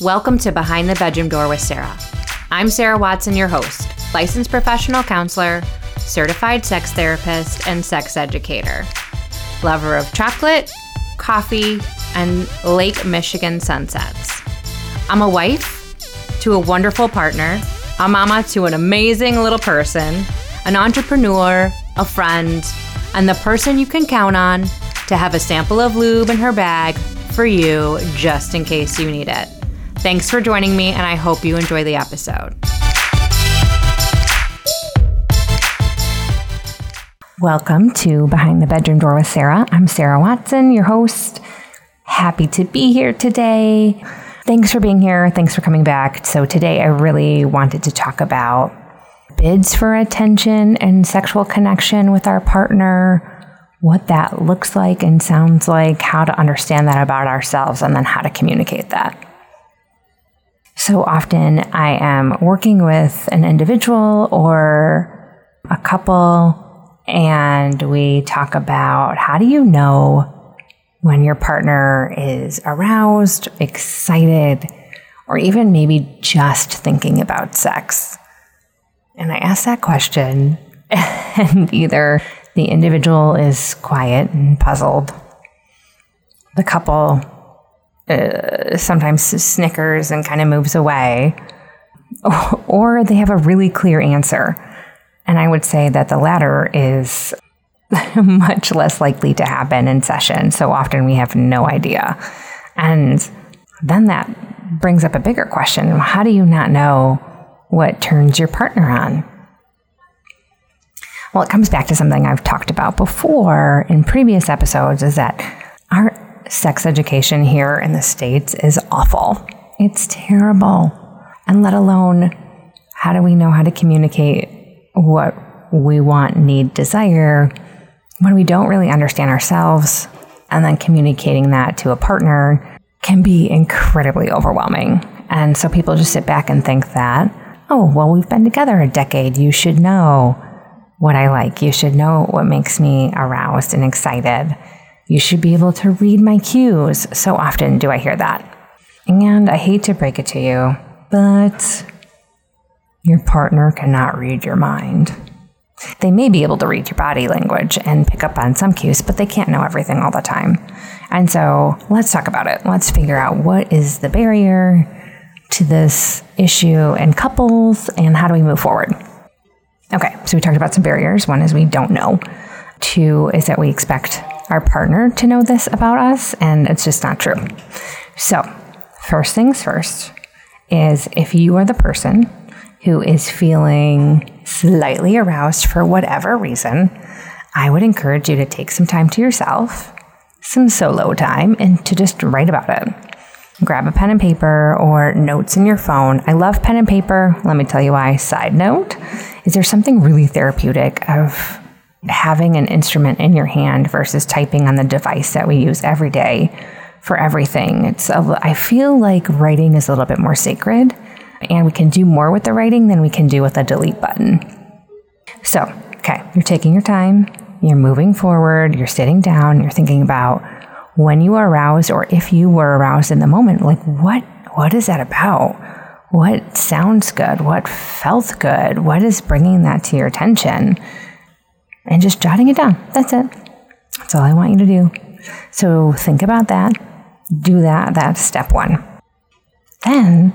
Welcome to Behind the Bedroom Door with Sarah. I'm Sarah Watson, your host, licensed professional counselor, certified sex therapist, and sex educator. Lover of chocolate, coffee, and Lake Michigan sunsets. I'm a wife to a wonderful partner, a mama to an amazing little person, an entrepreneur, a friend, and the person you can count on to have a sample of lube in her bag for you just in case you need it. Thanks for joining me, and I hope you enjoy the episode. Welcome to Behind the Bedroom Door with Sarah. I'm Sarah Watson, your host. Happy to be here today. Thanks for being here. Thanks for coming back. So, today I really wanted to talk about bids for attention and sexual connection with our partner, what that looks like and sounds like, how to understand that about ourselves, and then how to communicate that. So often I am working with an individual or a couple, and we talk about how do you know when your partner is aroused, excited, or even maybe just thinking about sex? And I ask that question, and either the individual is quiet and puzzled, the couple uh, sometimes snickers and kind of moves away, or they have a really clear answer. And I would say that the latter is much less likely to happen in session. So often we have no idea. And then that brings up a bigger question how do you not know what turns your partner on? Well, it comes back to something I've talked about before in previous episodes is that our sex education here in the States is awful. It's terrible. And let alone, how do we know how to communicate what we want, need, desire when we don't really understand ourselves? And then communicating that to a partner can be incredibly overwhelming. And so people just sit back and think that, oh, well, we've been together a decade. You should know what I like. You should know what makes me aroused and excited. You should be able to read my cues. So often do I hear that. And I hate to break it to you, but your partner cannot read your mind. They may be able to read your body language and pick up on some cues, but they can't know everything all the time. And so let's talk about it. Let's figure out what is the barrier to this issue in couples and how do we move forward. Okay, so we talked about some barriers. One is we don't know. Two is that we expect our partner to know this about us, and it's just not true. So, first things first is if you are the person who is feeling slightly aroused for whatever reason, I would encourage you to take some time to yourself, some solo time, and to just write about it. Grab a pen and paper or notes in your phone. I love pen and paper. Let me tell you why. Side note is there something really therapeutic of having an instrument in your hand versus typing on the device that we use every day for everything. It's a, I feel like writing is a little bit more sacred and we can do more with the writing than we can do with a delete button. So, okay, you're taking your time, you're moving forward, you're sitting down, you're thinking about when you are aroused or if you were aroused in the moment, like what what is that about? What sounds good? What felt good? What is bringing that to your attention? And just jotting it down. That's it. That's all I want you to do. So think about that. Do that. That's step one. Then,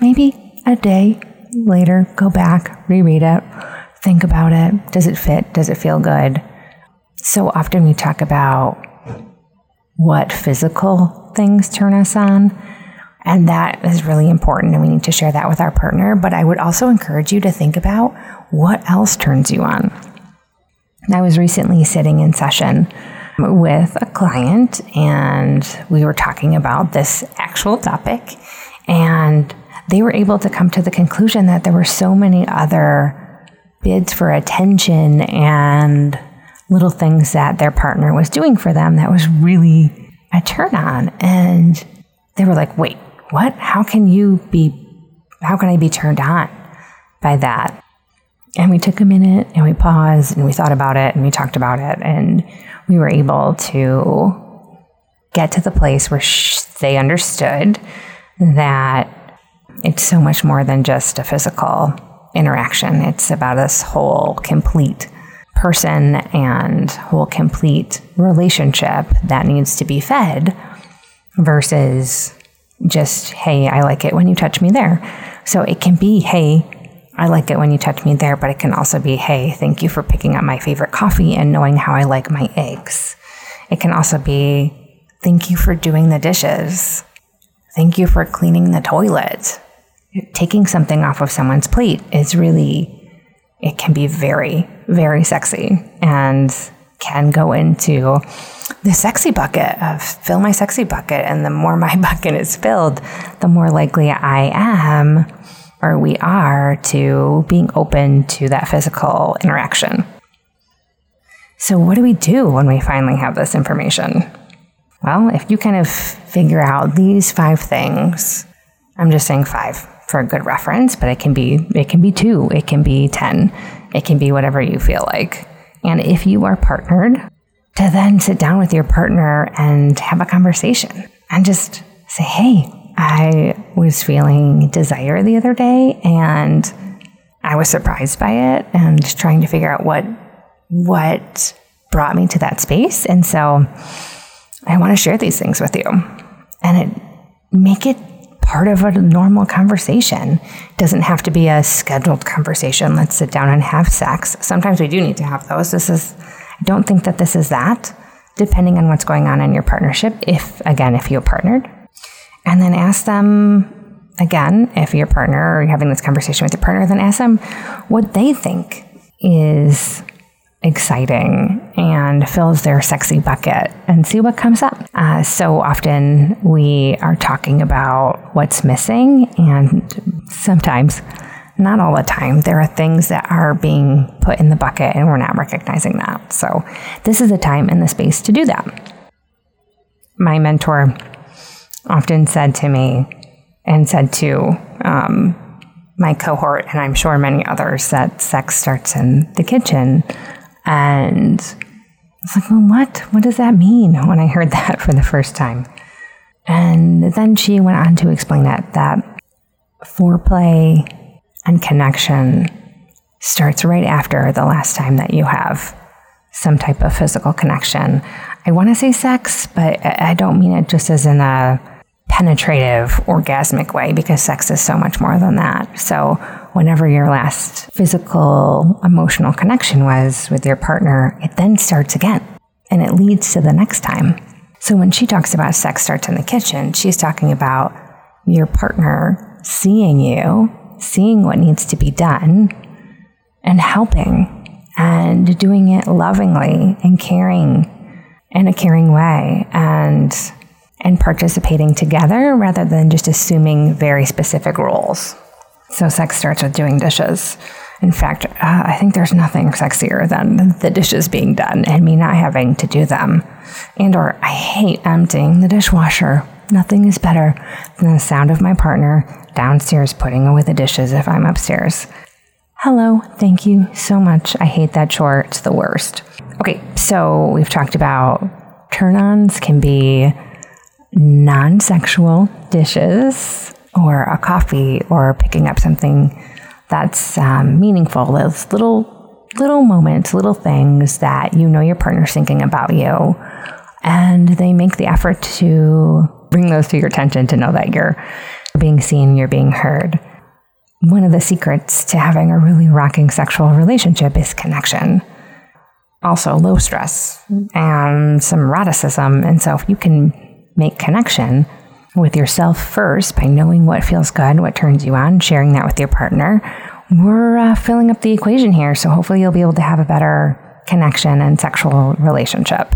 maybe a day later, go back, reread it, think about it. Does it fit? Does it feel good? So often we talk about what physical things turn us on. And that is really important, and we need to share that with our partner. But I would also encourage you to think about what else turns you on. I was recently sitting in session with a client and we were talking about this actual topic and they were able to come to the conclusion that there were so many other bids for attention and little things that their partner was doing for them that was really a turn on. And they were like wait what? How can you be how can i be turned on by that and we took a minute and we paused and we thought about it and we talked about it and we were able to get to the place where sh- they understood that it's so much more than just a physical interaction. It's about this whole complete person and whole complete relationship that needs to be fed versus just, hey, I like it when you touch me there. So it can be, hey, I like it when you touch me there, but it can also be, hey, thank you for picking up my favorite coffee and knowing how I like my eggs. It can also be, thank you for doing the dishes. Thank you for cleaning the toilet. Taking something off of someone's plate is really, it can be very, very sexy and can go into the sexy bucket of fill my sexy bucket. And the more my bucket is filled, the more likely I am or we are to being open to that physical interaction. So, what do we do when we finally have this information? Well, if you kind of figure out these five things, I'm just saying five for a good reference, but it can be it can be two, it can be 10, it can be whatever you feel like. And if you are partnered, to then sit down with your partner and have a conversation and just say, "Hey, I was feeling desire the other day and I was surprised by it and trying to figure out what what brought me to that space. And so I want to share these things with you. And it make it part of a normal conversation. Doesn't have to be a scheduled conversation. Let's sit down and have sex. Sometimes we do need to have those. This is I don't think that this is that, depending on what's going on in your partnership. If again, if you're partnered, and then ask them again, if your partner or you're having this conversation with your partner, then ask them what they think is exciting and fills their sexy bucket and see what comes up. Uh, so often we are talking about what's missing, and sometimes, not all the time, there are things that are being put in the bucket and we're not recognizing that. So, this is a time and the space to do that. My mentor often said to me and said to um, my cohort, and I'm sure many others, that sex starts in the kitchen. And I was like, well, what? What does that mean when I heard that for the first time? And then she went on to explain that that foreplay and connection starts right after the last time that you have some type of physical connection. I want to say sex, but I don't mean it just as in a penetrative, orgasmic way because sex is so much more than that. So, whenever your last physical, emotional connection was with your partner, it then starts again and it leads to the next time. So, when she talks about sex starts in the kitchen, she's talking about your partner seeing you, seeing what needs to be done, and helping and doing it lovingly and caring in a caring way. And and participating together rather than just assuming very specific roles. So, sex starts with doing dishes. In fact, uh, I think there's nothing sexier than the dishes being done and me not having to do them. And or I hate emptying the dishwasher. Nothing is better than the sound of my partner downstairs putting away the dishes if I'm upstairs. Hello, thank you so much. I hate that chore. It's the worst. Okay, so we've talked about turn ons can be non sexual dishes or a coffee or picking up something that's um, meaningful, those little, little moments, little things that you know your partner's thinking about you. And they make the effort to bring those to your attention to know that you're being seen, you're being heard. One of the secrets to having a really rocking sexual relationship is connection. Also, low stress and some eroticism. And so, if you can make connection with yourself first by knowing what feels good, what turns you on, sharing that with your partner. We're uh, filling up the equation here, so hopefully you'll be able to have a better connection and sexual relationship.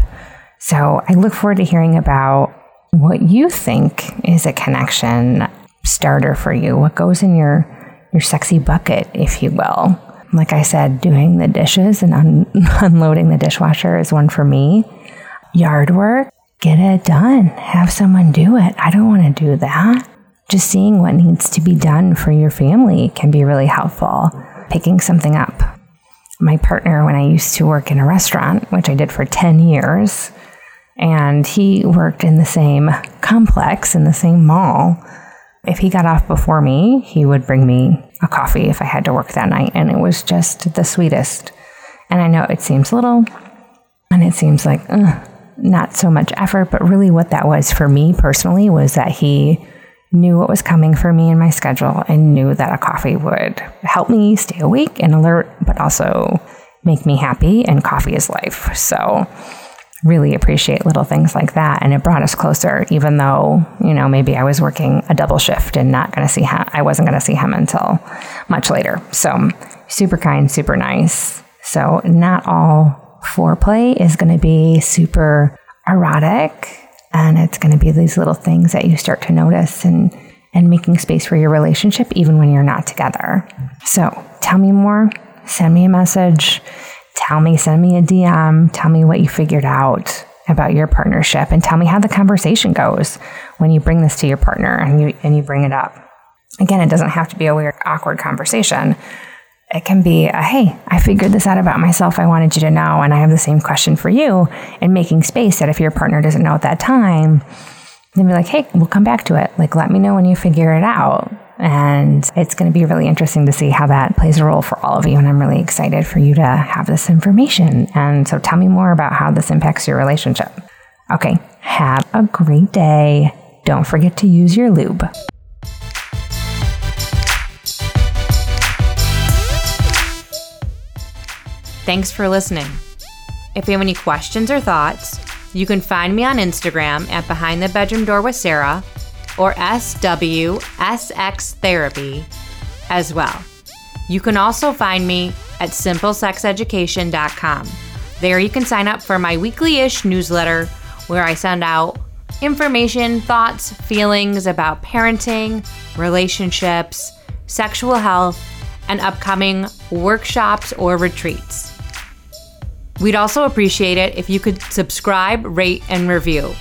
So I look forward to hearing about what you think is a connection starter for you. What goes in your your sexy bucket, if you will. Like I said, doing the dishes and un- unloading the dishwasher is one for me. Yard work, get it done. Have someone do it. I don't want to do that. Just seeing what needs to be done for your family can be really helpful. Picking something up. My partner, when I used to work in a restaurant, which I did for 10 years, and he worked in the same complex in the same mall, If he got off before me, he would bring me a coffee if I had to work that night. And it was just the sweetest. And I know it seems little and it seems like ugh, not so much effort, but really what that was for me personally was that he knew what was coming for me in my schedule and knew that a coffee would help me stay awake and alert, but also make me happy. And coffee is life. So, really appreciate little things like that. And it brought us closer, even though, you know, maybe I was working a double shift and not going to see him. I wasn't going to see him until much later. So, super kind, super nice. So, not all foreplay is going to be super erotic and it's going to be these little things that you start to notice and and making space for your relationship even when you're not together. So, tell me more, send me a message, tell me, send me a DM, tell me what you figured out about your partnership and tell me how the conversation goes when you bring this to your partner and you and you bring it up. Again, it doesn't have to be a weird awkward conversation it can be a, hey, I figured this out about myself. I wanted you to know. And I have the same question for you. And making space that if your partner doesn't know at that time, then be like, hey, we'll come back to it. Like, let me know when you figure it out. And it's going to be really interesting to see how that plays a role for all of you. And I'm really excited for you to have this information. And so tell me more about how this impacts your relationship. Okay, have a great day. Don't forget to use your lube. Thanks for listening. If you have any questions or thoughts, you can find me on Instagram at Behind the Bedroom Door with Sarah or SWSX Therapy as well. You can also find me at simplesexeducation.com. There you can sign up for my weekly ish newsletter where I send out information, thoughts, feelings about parenting, relationships, sexual health, and upcoming workshops or retreats. We'd also appreciate it if you could subscribe, rate, and review.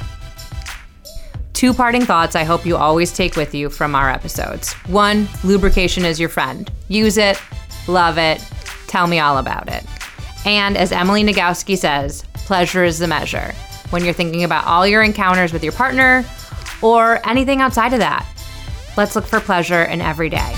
Two parting thoughts I hope you always take with you from our episodes. One, lubrication is your friend. Use it, love it, tell me all about it. And as Emily Nagoski says, pleasure is the measure. When you're thinking about all your encounters with your partner or anything outside of that, let's look for pleasure in every day.